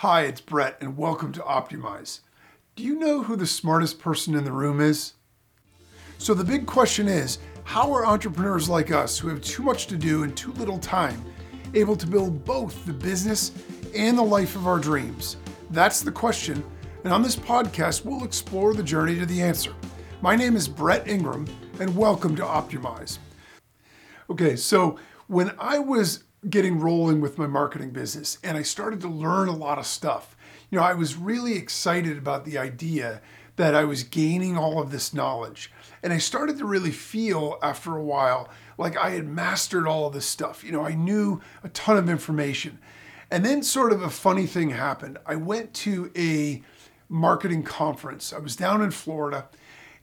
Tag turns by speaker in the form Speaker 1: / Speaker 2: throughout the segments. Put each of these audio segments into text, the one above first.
Speaker 1: Hi, it's Brett, and welcome to Optimize. Do you know who the smartest person in the room is? So, the big question is how are entrepreneurs like us, who have too much to do and too little time, able to build both the business and the life of our dreams? That's the question, and on this podcast, we'll explore the journey to the answer. My name is Brett Ingram, and welcome to Optimize. Okay, so when I was getting rolling with my marketing business and I started to learn a lot of stuff. You know, I was really excited about the idea that I was gaining all of this knowledge. And I started to really feel after a while like I had mastered all of this stuff. You know, I knew a ton of information. And then, sort of, a funny thing happened. I went to a marketing conference. I was down in Florida.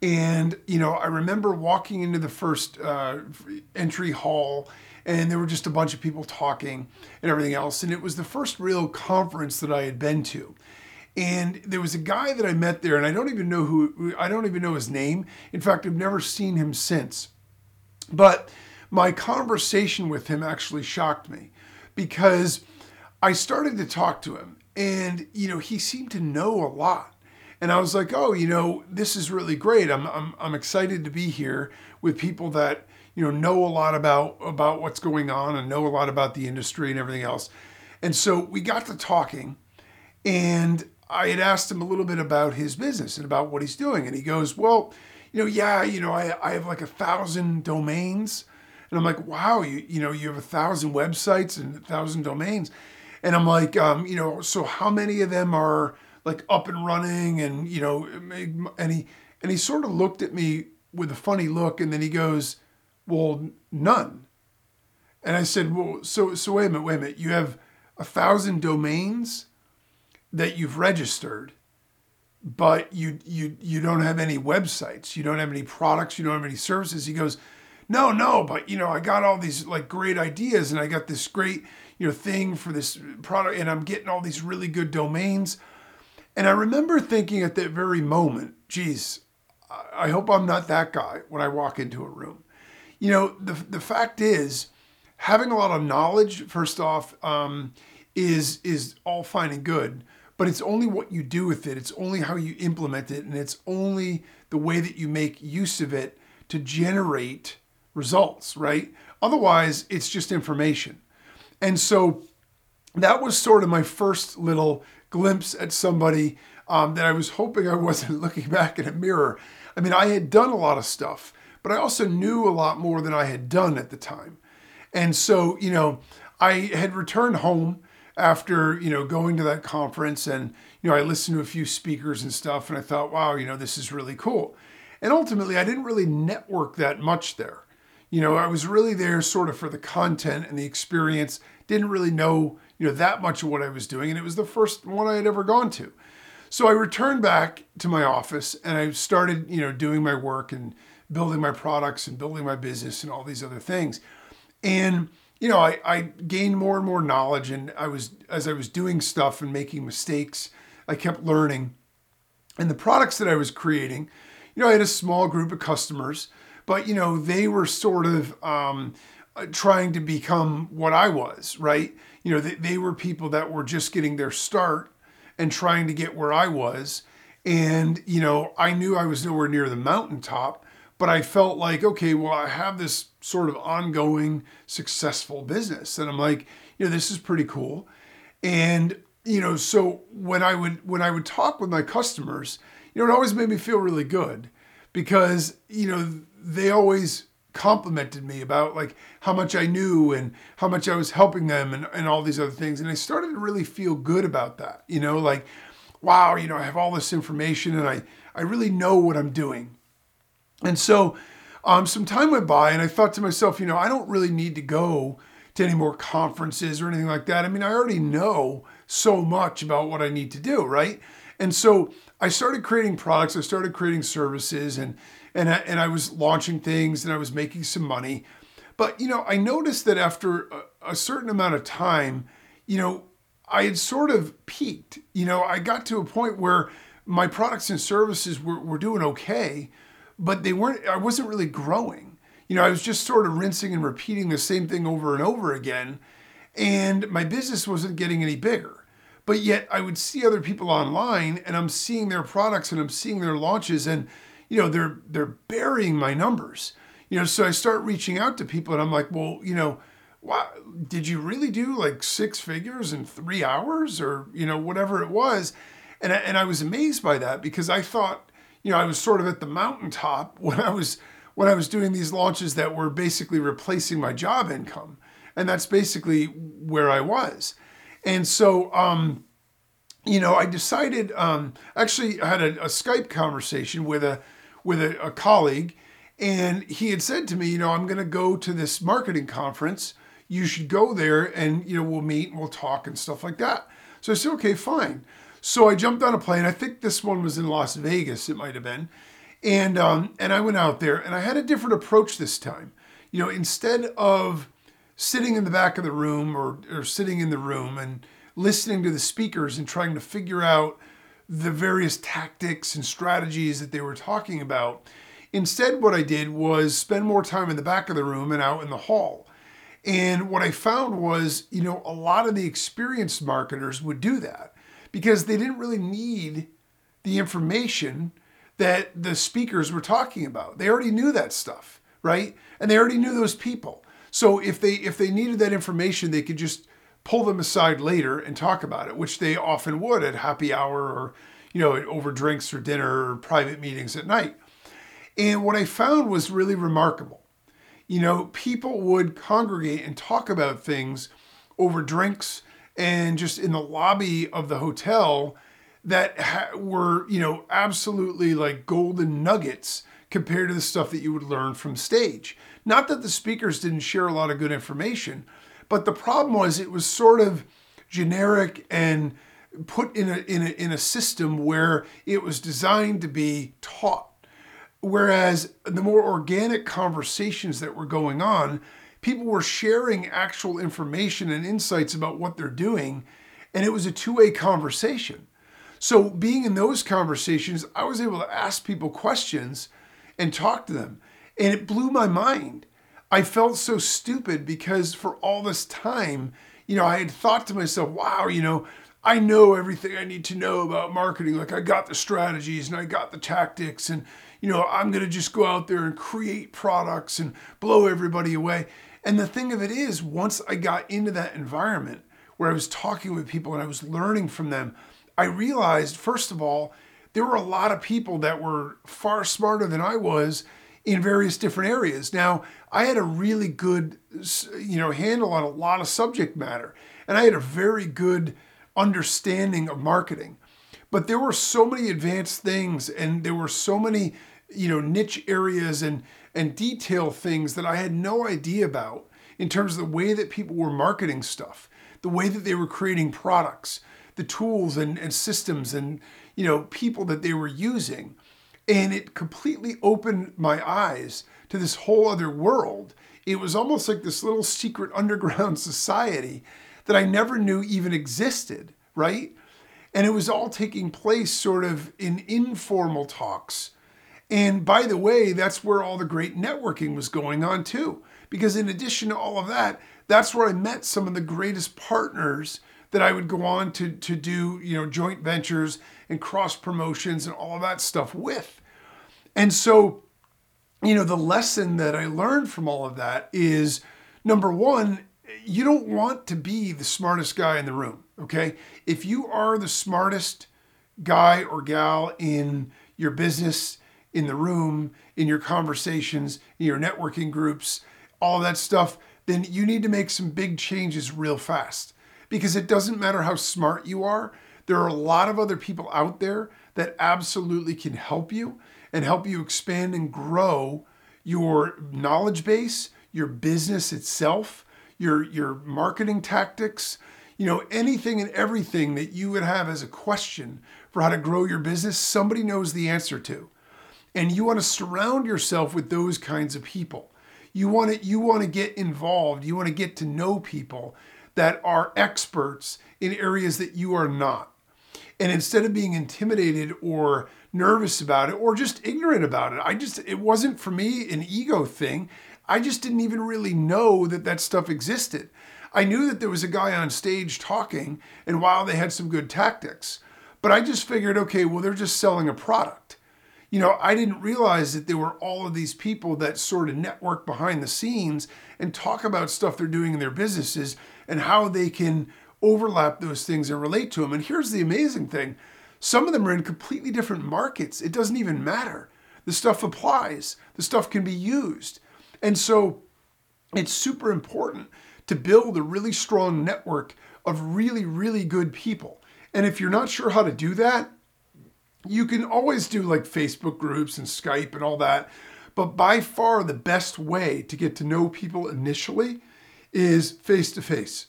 Speaker 1: And, you know, I remember walking into the first uh, entry hall and there were just a bunch of people talking and everything else. And it was the first real conference that I had been to. And there was a guy that I met there, and I don't even know who, I don't even know his name. In fact, I've never seen him since. But my conversation with him actually shocked me because I started to talk to him, and, you know, he seemed to know a lot. And I was like, oh, you know, this is really great. I'm, I'm, I'm excited to be here with people that, you know know a lot about about what's going on and know a lot about the industry and everything else. And so we got to talking, and I had asked him a little bit about his business and about what he's doing, and he goes, "Well, you know, yeah, you know, I I have like a thousand domains." And I'm like, wow, you you know, you have a thousand websites and a thousand domains. And I'm like, um, you know, so how many of them are like up and running? And you know, and he and he sort of looked at me with a funny look, and then he goes, well, none. And I said, well, so so wait a minute, wait a minute. You have a thousand domains that you've registered, but you you you don't have any websites, you don't have any products, you don't have any services. He goes, no, no, but you know, I got all these like great ideas, and I got this great you know thing for this product, and I'm getting all these really good domains. And I remember thinking at that very moment, geez, I hope I'm not that guy when I walk into a room you know, the, the fact is, having a lot of knowledge, first off, um, is, is all fine and good, but it's only what you do with it. It's only how you implement it, and it's only the way that you make use of it to generate results, right? Otherwise, it's just information. And so that was sort of my first little glimpse at somebody um, that I was hoping I wasn't looking back in a mirror. I mean, I had done a lot of stuff but I also knew a lot more than I had done at the time. And so, you know, I had returned home after, you know, going to that conference and, you know, I listened to a few speakers and stuff and I thought, wow, you know, this is really cool. And ultimately, I didn't really network that much there. You know, I was really there sort of for the content and the experience, didn't really know, you know, that much of what I was doing. And it was the first one I had ever gone to. So I returned back to my office and I started, you know, doing my work and building my products and building my business and all these other things. And you know, I, I gained more and more knowledge, and I was as I was doing stuff and making mistakes, I kept learning. And the products that I was creating, you know, I had a small group of customers, but you know, they were sort of um, uh, trying to become what I was, right? You know, they, they were people that were just getting their start and trying to get where I was. And, you know, I knew I was nowhere near the mountaintop, but I felt like, okay, well, I have this sort of ongoing successful business. And I'm like, you know, this is pretty cool. And, you know, so when I would when I would talk with my customers, you know, it always made me feel really good because, you know, they always complimented me about like how much I knew and how much I was helping them and, and all these other things. And I started to really feel good about that, you know, like, wow, you know, I have all this information and I, I really know what I'm doing. And so um, some time went by, and I thought to myself, you know, I don't really need to go to any more conferences or anything like that. I mean, I already know so much about what I need to do, right? And so I started creating products, I started creating services, and and I, and I was launching things, and I was making some money. But you know, I noticed that after a, a certain amount of time, you know, I had sort of peaked. You know, I got to a point where my products and services were, were doing okay, but they weren't, I wasn't really growing. You know, I was just sort of rinsing and repeating the same thing over and over again. And my business wasn't getting any bigger. But yet I would see other people online and I'm seeing their products and I'm seeing their launches and you know they're they're burying my numbers. You know, so I start reaching out to people and I'm like, well, you know, wow, did you really do like six figures in three hours or, you know, whatever it was? And I, and I was amazed by that because I thought, you know, I was sort of at the mountaintop when I was when I was doing these launches that were basically replacing my job income. And that's basically where I was. And so, um, you know, I decided, um, actually I had a, a Skype conversation with a, with a, a colleague and he had said to me, you know, I'm going to go to this marketing conference. You should go there and, you know, we'll meet and we'll talk and stuff like that. So I said, okay, fine. So I jumped on a plane. I think this one was in Las Vegas, it might have been. And, um, and I went out there and I had a different approach this time. You know, instead of sitting in the back of the room or, or sitting in the room and listening to the speakers and trying to figure out the various tactics and strategies that they were talking about, Instead, what I did was spend more time in the back of the room and out in the hall. And what I found was, you know, a lot of the experienced marketers would do that because they didn't really need the information that the speakers were talking about. They already knew that stuff, right? And they already knew those people. So if they if they needed that information, they could just pull them aside later and talk about it, which they often would at happy hour or you know over drinks or dinner or private meetings at night. And what I found was really remarkable. You know, people would congregate and talk about things over drinks and just in the lobby of the hotel that ha- were, you know, absolutely like golden nuggets compared to the stuff that you would learn from stage. Not that the speakers didn't share a lot of good information, but the problem was it was sort of generic and put in a in a in a system where it was designed to be taught Whereas the more organic conversations that were going on, people were sharing actual information and insights about what they're doing, and it was a two way conversation. So, being in those conversations, I was able to ask people questions and talk to them, and it blew my mind. I felt so stupid because for all this time, you know, I had thought to myself, wow, you know, I know everything I need to know about marketing. Like I got the strategies and I got the tactics and you know, I'm going to just go out there and create products and blow everybody away. And the thing of it is, once I got into that environment where I was talking with people and I was learning from them, I realized, first of all, there were a lot of people that were far smarter than I was in various different areas. Now, I had a really good, you know, handle on a lot of subject matter, and I had a very good understanding of marketing. But there were so many advanced things, and there were so many you know niche areas and and detail things that I had no idea about in terms of the way that people were marketing stuff, the way that they were creating products, the tools and, and systems and you know people that they were using. And it completely opened my eyes to this whole other world. It was almost like this little secret underground society that I never knew even existed, right? And it was all taking place sort of in informal talks and by the way, that's where all the great networking was going on too. Because in addition to all of that, that's where I met some of the greatest partners that I would go on to, to do, you know, joint ventures and cross promotions and all of that stuff with. And so, you know, the lesson that I learned from all of that is number one, you don't want to be the smartest guy in the room, okay? If you are the smartest guy or gal in your business, in the room, in your conversations, in your networking groups, all that stuff, then you need to make some big changes real fast. Because it doesn't matter how smart you are, there are a lot of other people out there that absolutely can help you and help you expand and grow your knowledge base, your business itself, your, your marketing tactics, you know, anything and everything that you would have as a question for how to grow your business, somebody knows the answer to. And you want to surround yourself with those kinds of people. You want to you want to get involved. You want to get to know people that are experts in areas that you are not. And instead of being intimidated or nervous about it or just ignorant about it, I just it wasn't for me an ego thing. I just didn't even really know that that stuff existed. I knew that there was a guy on stage talking, and while they had some good tactics, but I just figured, okay, well, they're just selling a product. You know, I didn't realize that there were all of these people that sort of network behind the scenes and talk about stuff they're doing in their businesses and how they can overlap those things and relate to them. And here's the amazing thing some of them are in completely different markets. It doesn't even matter. The stuff applies, the stuff can be used. And so it's super important to build a really strong network of really, really good people. And if you're not sure how to do that, you can always do like Facebook groups and Skype and all that. But by far, the best way to get to know people initially is face to face.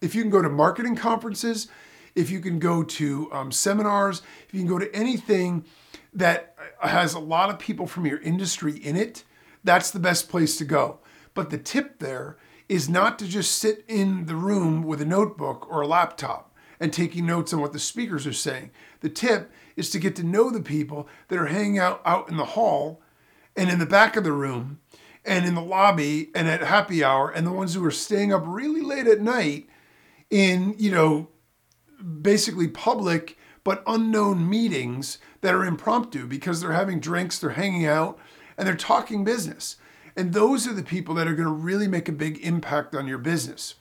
Speaker 1: If you can go to marketing conferences, if you can go to um, seminars, if you can go to anything that has a lot of people from your industry in it, that's the best place to go. But the tip there is not to just sit in the room with a notebook or a laptop and taking notes on what the speakers are saying. The tip is to get to know the people that are hanging out out in the hall and in the back of the room and in the lobby and at happy hour and the ones who are staying up really late at night in, you know, basically public but unknown meetings that are impromptu because they're having drinks, they're hanging out, and they're talking business. And those are the people that are going to really make a big impact on your business.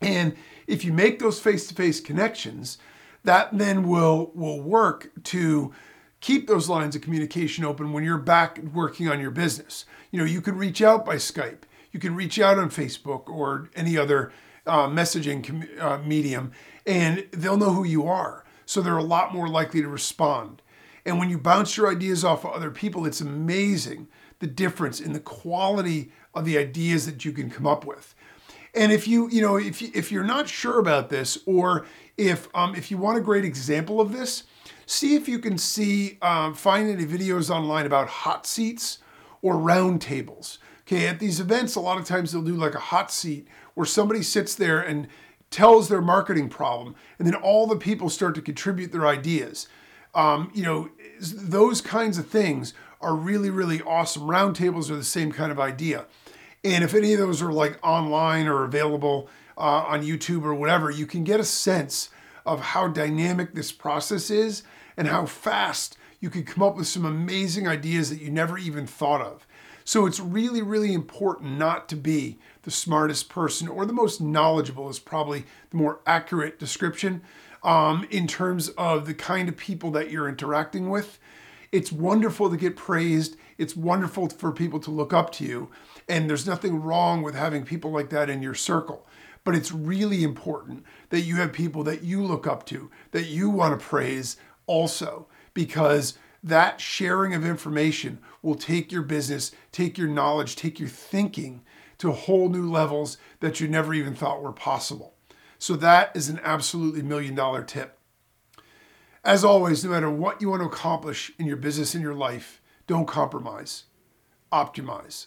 Speaker 1: And if you make those face-to-face connections, that then will will work to keep those lines of communication open when you're back working on your business. You know, you can reach out by Skype, you can reach out on Facebook or any other uh, messaging uh, medium, and they'll know who you are. So they're a lot more likely to respond. And when you bounce your ideas off of other people, it's amazing the difference in the quality of the ideas that you can come up with. And if you, you know, if you, if you're not sure about this, or if um, if you want a great example of this, see if you can see um, find any videos online about hot seats or round tables. Okay, at these events, a lot of times they'll do like a hot seat where somebody sits there and tells their marketing problem, and then all the people start to contribute their ideas. Um, you know, those kinds of things are really, really awesome. Roundtables are the same kind of idea. And if any of those are like online or available uh, on YouTube or whatever, you can get a sense of how dynamic this process is and how fast you can come up with some amazing ideas that you never even thought of. So it's really, really important not to be the smartest person or the most knowledgeable, is probably the more accurate description um, in terms of the kind of people that you're interacting with. It's wonderful to get praised. It's wonderful for people to look up to you. And there's nothing wrong with having people like that in your circle. But it's really important that you have people that you look up to, that you want to praise also, because that sharing of information will take your business, take your knowledge, take your thinking to whole new levels that you never even thought were possible. So, that is an absolutely million dollar tip. As always, no matter what you want to accomplish in your business, in your life, don't compromise, optimize.